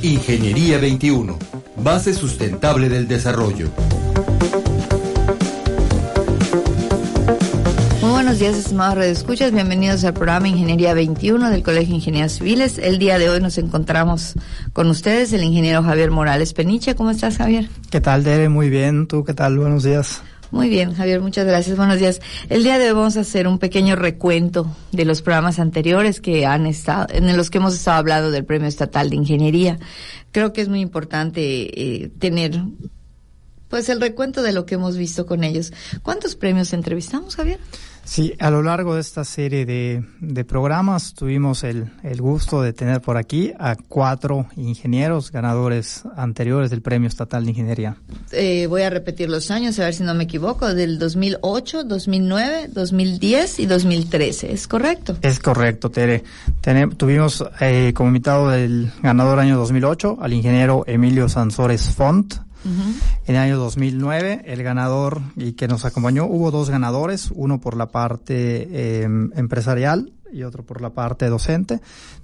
Ingeniería 21, base sustentable del desarrollo. Muy buenos días, estimados Escuchas. Bienvenidos al programa Ingeniería 21 del Colegio de Ingenieros Civiles. El día de hoy nos encontramos con ustedes, el ingeniero Javier Morales Peniche. ¿Cómo estás, Javier? ¿Qué tal, Dere? Muy bien. ¿Tú qué tal? Buenos días. Muy bien, Javier, muchas gracias. Buenos días. El día de hoy vamos a hacer un pequeño recuento de los programas anteriores que han estado, en los que hemos estado hablando del Premio Estatal de Ingeniería. Creo que es muy importante eh, tener, pues, el recuento de lo que hemos visto con ellos. ¿Cuántos premios entrevistamos, Javier? Sí, a lo largo de esta serie de, de programas tuvimos el, el, gusto de tener por aquí a cuatro ingenieros ganadores anteriores del Premio Estatal de Ingeniería. Eh, voy a repetir los años, a ver si no me equivoco, del 2008, 2009, 2010 y 2013, ¿es correcto? Es correcto, Tere. tuvimos eh, como invitado del ganador año 2008 al ingeniero Emilio Sansores Font, en el año 2009, el ganador y que nos acompañó, hubo dos ganadores, uno por la parte em, empresarial y otro por la parte docente.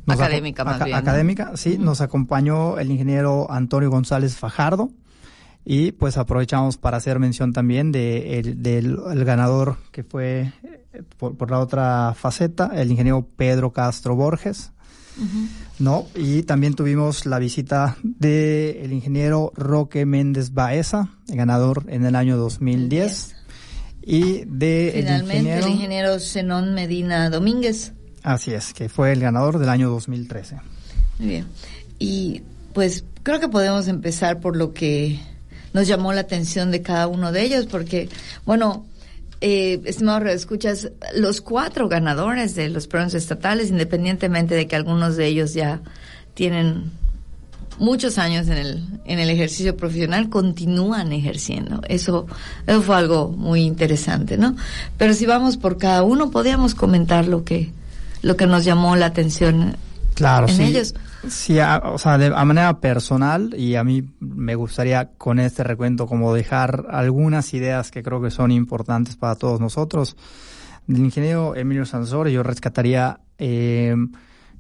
académica, más bien. Académica, sí. Nos acompañó el ingeniero Antonio González Fajardo. Y pues aprovechamos para hacer mención también de del ganador que fue eh, por, por, la otra faceta, el ingeniero Pedro Castro Borges, ¿no? Y también tuvimos la visita del el ingeniero Roque Méndez Baeza, ganador en el año 2010. Y de Finalmente el ingeniero, Zenón Medina Domínguez. Así es, que fue el ganador del año 2013. Muy bien. Y pues creo que podemos empezar por lo que nos llamó la atención de cada uno de ellos, porque, bueno, eh, estimado escuchas los cuatro ganadores de los premios estatales, independientemente de que algunos de ellos ya tienen muchos años en el, en el ejercicio profesional, continúan ejerciendo. Eso, eso fue algo muy interesante, ¿no? Pero si vamos por cada uno, podríamos comentar lo que, lo que nos llamó la atención claro, en sí. ellos. Sí, a, o sea, de, a manera personal y a mí me gustaría con este recuento como dejar algunas ideas que creo que son importantes para todos nosotros. Del ingeniero Emilio Sansor yo rescataría eh,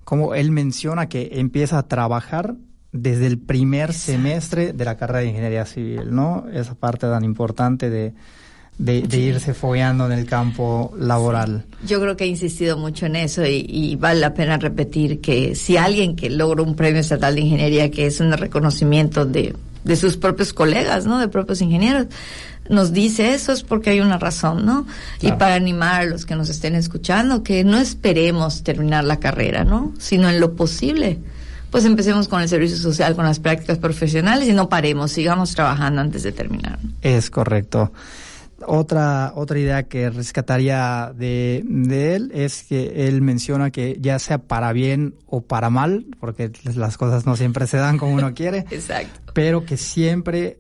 como él menciona que empieza a trabajar desde el primer semestre de la carrera de ingeniería civil, ¿no? Esa parte tan importante de de, de irse fogueando en el campo laboral. Yo creo que he insistido mucho en eso y, y, vale la pena repetir que si alguien que logra un premio estatal de ingeniería, que es un reconocimiento de, de sus propios colegas, ¿no? De propios ingenieros, nos dice eso es porque hay una razón, ¿no? Claro. Y para animar a los que nos estén escuchando, que no esperemos terminar la carrera, ¿no? Sino en lo posible. Pues empecemos con el servicio social, con las prácticas profesionales y no paremos, sigamos trabajando antes de terminar. Es correcto. Otra, otra idea que rescataría de, de él es que él menciona que ya sea para bien o para mal, porque las cosas no siempre se dan como uno quiere, Exacto. pero que siempre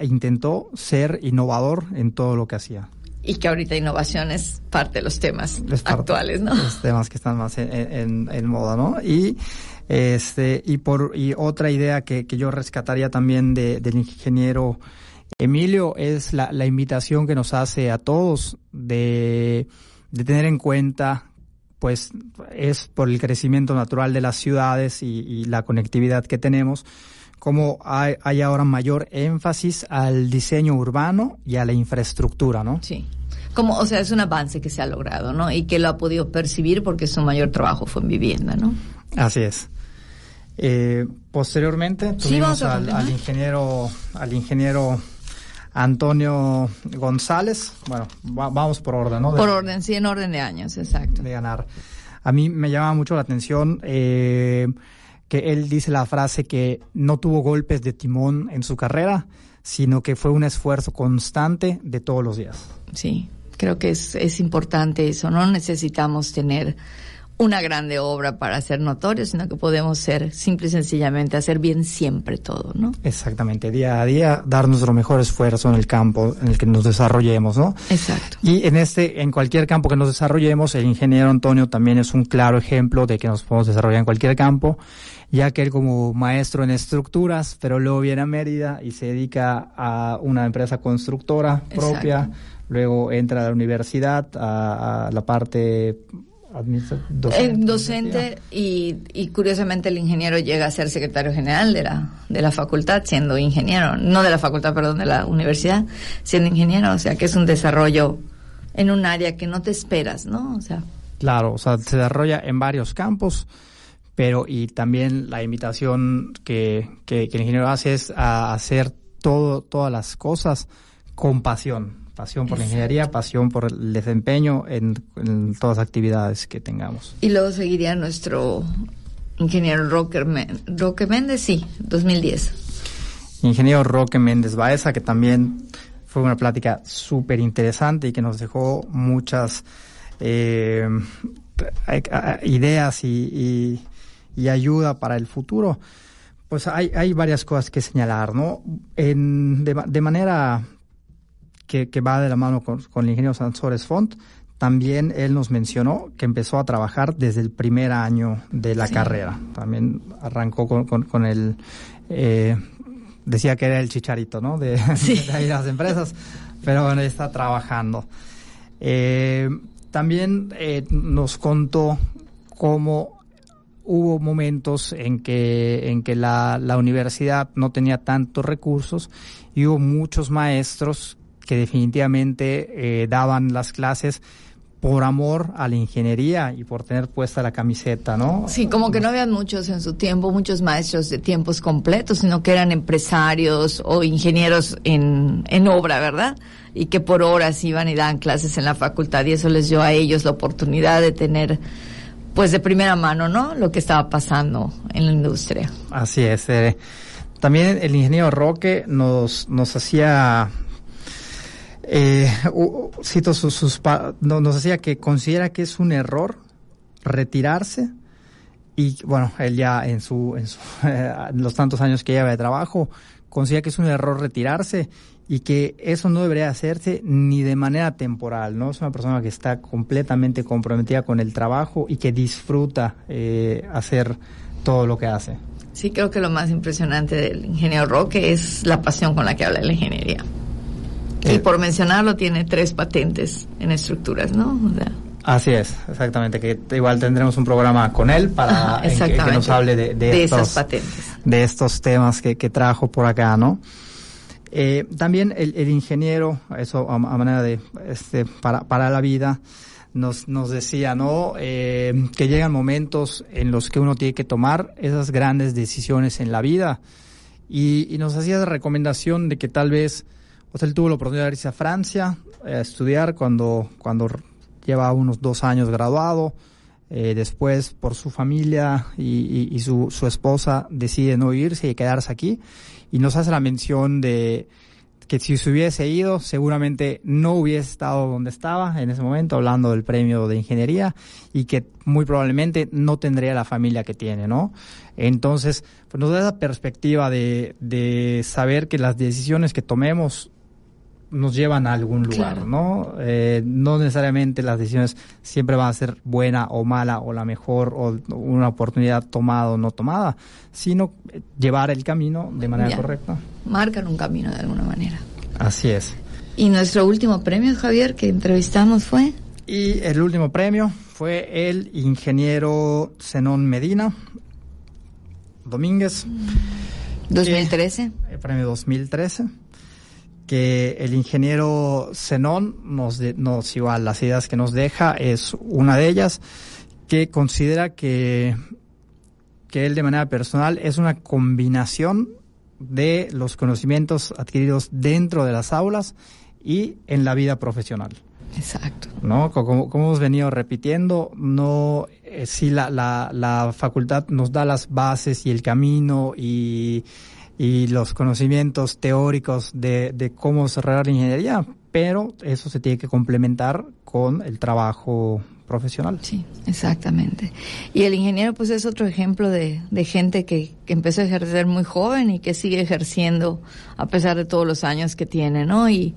intentó ser innovador en todo lo que hacía. Y que ahorita innovación es parte de los temas parte, actuales, ¿no? Los temas que están más en, en, en moda, ¿no? Y este y por y otra idea que, que yo rescataría también de, del ingeniero Emilio es la, la, invitación que nos hace a todos de, de, tener en cuenta, pues es por el crecimiento natural de las ciudades y, y la conectividad que tenemos, como hay, hay, ahora mayor énfasis al diseño urbano y a la infraestructura, ¿no? Sí. Como, o sea, es un avance que se ha logrado, ¿no? Y que lo ha podido percibir porque su mayor trabajo fue en vivienda, ¿no? Así es. Eh, posteriormente tuvimos sí, al, al ingeniero, al ingeniero Antonio González. Bueno, va, vamos por orden, ¿no? De, por orden, sí, en orden de años, exacto. De ganar. A mí me llama mucho la atención eh, que él dice la frase que no tuvo golpes de timón en su carrera, sino que fue un esfuerzo constante de todos los días. Sí, creo que es, es importante eso. No necesitamos tener una grande obra para ser notorio, sino que podemos ser simple y sencillamente hacer bien siempre todo, ¿no? Exactamente, día a día dar nuestro mejor esfuerzo en el campo en el que nos desarrollemos, ¿no? Exacto. Y en este, en cualquier campo que nos desarrollemos, el ingeniero Antonio también es un claro ejemplo de que nos podemos desarrollar en cualquier campo, ya que él como maestro en estructuras, pero luego viene a Mérida y se dedica a una empresa constructora propia, Exacto. luego entra a la universidad, a, a la parte docente, docente y, y, curiosamente el ingeniero llega a ser secretario general de la, de la facultad siendo ingeniero, no de la facultad, perdón, de la universidad, siendo ingeniero, o sea que es un desarrollo en un área que no te esperas, ¿no? O sea. Claro, o sea, se desarrolla en varios campos, pero y también la invitación que, que, que el ingeniero hace es a hacer todo, todas las cosas con pasión, pasión por la ingeniería, pasión por el desempeño en, todas las actividades que tengamos. Y luego seguiría nuestro ingeniero Roque, Roque Méndez, sí, 2010. Ingeniero Roque Méndez Baeza, que también fue una plática súper interesante y que nos dejó muchas eh, ideas y, y, ayuda para el futuro. Pues hay, hay varias cosas que señalar, ¿no? En, de, de manera que, va de la mano con, el ingeniero Sansores Font. También él nos mencionó que empezó a trabajar desde el primer año de la carrera. También arrancó con, con, el... Eh, decía que era el chicharito, ¿no? De, las empresas, pero bueno, está trabajando. Eh, también eh, nos contó cómo hubo momentos en que, en que la, la universidad no tenía tantos recursos y hubo muchos maestros que definitivamente eh, daban las clases por amor a la ingeniería y por tener puesta la camiseta, ¿no? Sí, como que no habían muchos en su tiempo, muchos maestros de tiempos completos, sino que eran empresarios o ingenieros en, en obra, ¿verdad? Y que por horas iban y daban clases en la facultad y eso les dio a ellos la oportunidad de tener, pues de primera mano, ¿no? Lo que estaba pasando en la industria. Así es. Eh. también el ingeniero Roque nos, nos hacía eh, cito sus, nos decía que considera que es un error retirarse y bueno, él ya en su, en, los tantos años que lleva de trabajo, considera que es un error retirarse y que eso no debería hacerse ni de manera temporal, ¿no? Es una persona que está completamente comprometida con el trabajo y que disfruta eh, hacer todo lo que hace. Sí, creo que lo más impresionante del ingeniero Roque es la pasión con la que habla de la ingeniería. Y por mencionarlo, tiene tres patentes en estructuras, ¿no? Así es, exactamente, que igual tendremos un programa con él para que, nos hable de, de, estos, patentes. de estos temas que, que trajo por acá, ¿no? Eh, también el, el, ingeniero, eso a, manera de, este, para, para la vida, nos, nos decía, ¿no? Eh, que llegan momentos en los que uno tiene que tomar esas grandes decisiones en la vida y, y nos hacía la recomendación de que tal vez pues él tuvo la oportunidad de irse a Francia eh, a estudiar cuando, cuando lleva unos dos años graduado. Eh, después, por su familia y, y, su, su, esposa, decide no irse y quedarse aquí. Y nos hace la mención de que si se hubiese ido, seguramente no hubiese estado donde estaba en ese momento, hablando del premio de ingeniería, y que muy probablemente no tendría la familia que tiene, ¿no? Entonces, pues nos da esa perspectiva de, de saber que las decisiones que tomemos nos llevan a algún lugar, ¿no? Eh, no necesariamente las decisiones siempre van a ser buena o mala o la mejor o una oportunidad tomada o no tomada, sino llevar el camino de manera correcta. Marcan un camino de alguna manera. Así es. ¿Y nuestro último premio, Javier, que entrevistamos fue? Y el último premio fue el ingeniero Zenón Medina Domínguez. 2013. el premio 2013 que el ingeniero Zenón nos, nos igual las ideas que nos deja es una de ellas que considera que que él de manera personal es una combinación de los conocimientos adquiridos dentro de las aulas y en la vida profesional. Exacto. ¿No? Como, como hemos venido repitiendo, no, eh, si la, la, la facultad nos da las bases y el camino y y los conocimientos teóricos de, de cómo desarrollar la ingeniería, pero eso se tiene que complementar con el trabajo profesional. Sí, exactamente. Y el ingeniero pues es otro ejemplo de, de gente que, que, empezó a ejercer muy joven y que sigue ejerciendo a pesar de todos los años que tiene, ¿no? Y,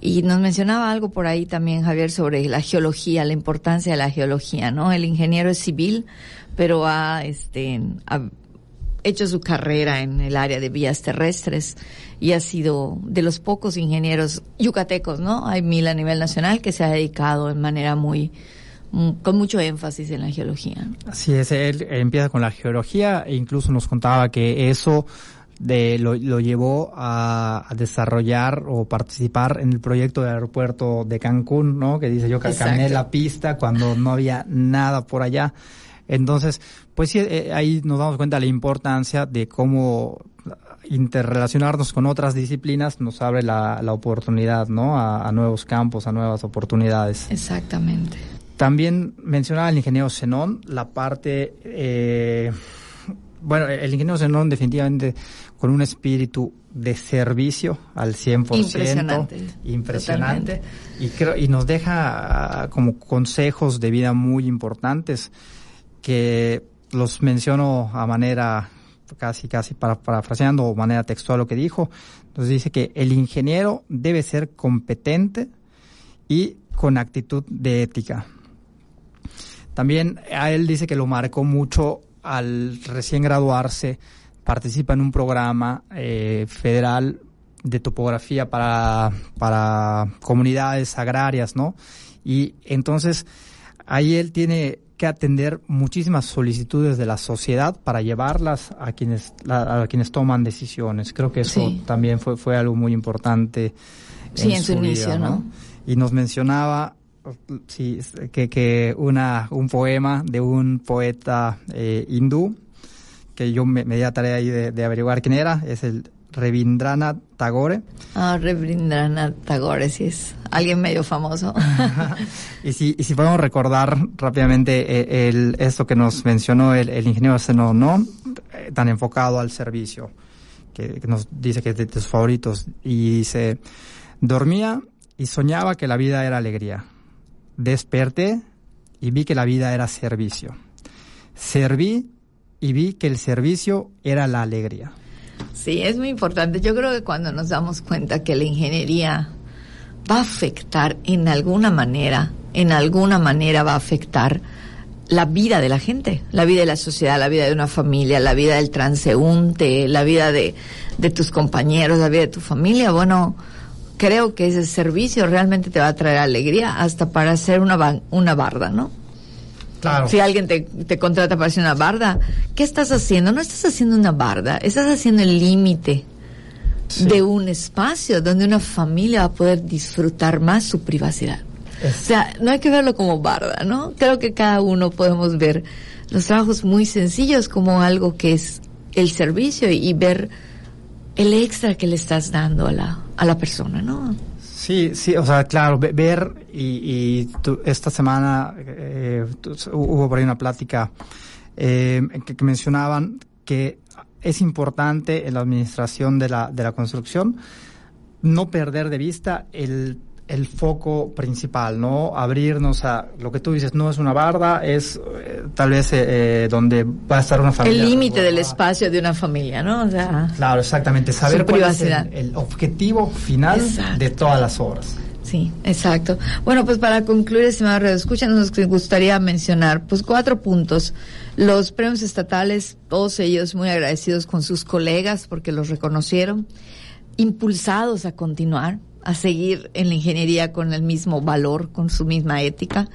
y nos mencionaba algo por ahí también, Javier, sobre la geología, la importancia de la geología, ¿no? El ingeniero es civil, pero ha, este, ha hecho su carrera en el área de vías terrestres y ha sido de los pocos ingenieros yucatecos, ¿no? Hay mil a nivel nacional que se ha dedicado en manera muy, mm, con mucho énfasis en la geología. Así es, él empieza con la geología e incluso nos contaba que eso de, lo, lo llevó a, a, desarrollar o participar en el proyecto del aeropuerto de Cancún, ¿no? Que dice yo que caminé la pista cuando no había nada por allá. Entonces, pues sí, eh, ahí nos damos cuenta de la importancia de cómo interrelacionarnos con otras disciplinas nos abre la, la oportunidad, ¿no? A, a, nuevos campos, a nuevas oportunidades. Exactamente. También mencionaba el ingeniero Zenón la parte, eh, bueno, el ingeniero Zenón definitivamente con un espíritu de servicio al 100%. Impresionante. Impresionante. Y, creo, y nos deja como consejos de vida muy importantes que los menciono a manera casi casi para, parafraseando o manera textual lo que dijo. Entonces dice que el ingeniero debe ser competente y con actitud de ética. También a él dice que lo marcó mucho al recién graduarse, participa en un programa eh, federal de topografía para, para comunidades agrarias, ¿no? Y entonces ahí él tiene que atender muchísimas solicitudes de la sociedad para llevarlas a quienes a, quienes toman decisiones. Creo que eso sí. también fue fue algo muy importante. Sí, en, en su, su inicio, vida, ¿no? Y nos mencionaba sí, que, que una un poema de un poeta eh, hindú que yo me, me di a tarea ahí de, de averiguar quién era, es el Revindranath Tagore. Ah, Revindranath Tagore, sí es alguien medio famoso. y, si, y si podemos recordar rápidamente eh, el, esto que nos mencionó el, el ingeniero Seno, ¿no? Eh, tan enfocado al servicio, que, que nos dice que es de tus favoritos, y dice, dormía y soñaba que la vida era alegría. Desperté y vi que la vida era servicio. Serví y vi que el servicio era la alegría. Sí, es muy importante. Yo creo que cuando nos damos cuenta que la ingeniería va a afectar en alguna manera, en alguna manera va a afectar la vida de la gente, la vida de la sociedad, la vida de una familia, la vida del transeúnte, la vida de, tus compañeros, la vida de tu familia. Bueno, creo que ese servicio realmente te va a traer alegría hasta para hacer una, una barda, ¿no? Claro. Si alguien te, te, contrata para hacer una barda, ¿qué estás haciendo? No estás haciendo una barda, estás haciendo el límite sí. de un espacio donde una familia va a poder disfrutar más su privacidad. Es. O sea, no hay que verlo como barda, ¿no? Creo que cada uno podemos ver los trabajos muy sencillos como algo que es el servicio y, y ver el extra que le estás dando a la, a la persona, ¿no? Sí, sí, o sea, claro, ver y, y tu, esta semana eh, hubo por ahí una plática eh, que, que, mencionaban que es importante en la administración de la, de la construcción no perder de vista el el foco principal, ¿no? Abrirnos a lo que tú dices, no es una barda, es eh, tal vez eh, donde va a estar una familia. El límite del espacio de una familia, ¿no? O sea, claro, exactamente, saber cuál privacidad. es el, el, objetivo final exacto. de todas las obras. Sí, exacto. Bueno, pues para concluir, estimado Radio Escucha, nos gustaría mencionar pues cuatro puntos. Los premios estatales, todos ellos muy agradecidos con sus colegas porque los reconocieron, impulsados a continuar, a seguir en la ingeniería con el mismo valor, con su misma ética.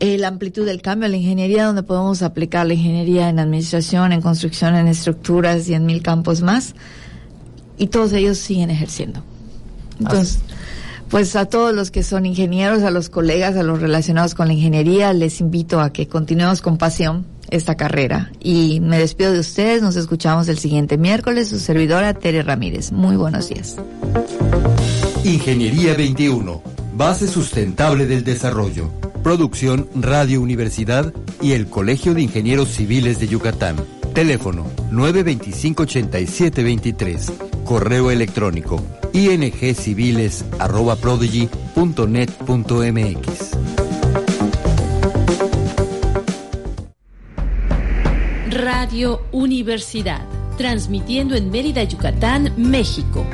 Eh, la amplitud del cambio, la ingeniería donde podemos aplicar la ingeniería en administración, en construcción, en estructuras y en mil campos más. Y todos ellos siguen ejerciendo. Entonces, Así. pues a todos los que son ingenieros, a los colegas, a los relacionados con la ingeniería, les invito a que continuemos con pasión esta carrera. Y me despido de ustedes, nos escuchamos el siguiente miércoles, su servidora Tere Ramírez. Muy buenos días. Ingeniería 21, base sustentable del desarrollo. Producción Radio Universidad y el Colegio de Ingenieros Civiles de Yucatán. Teléfono 925-8723. Correo electrónico ingciviles.prodigy.net.mx. Radio Universidad, transmitiendo en Mérida, Yucatán, México.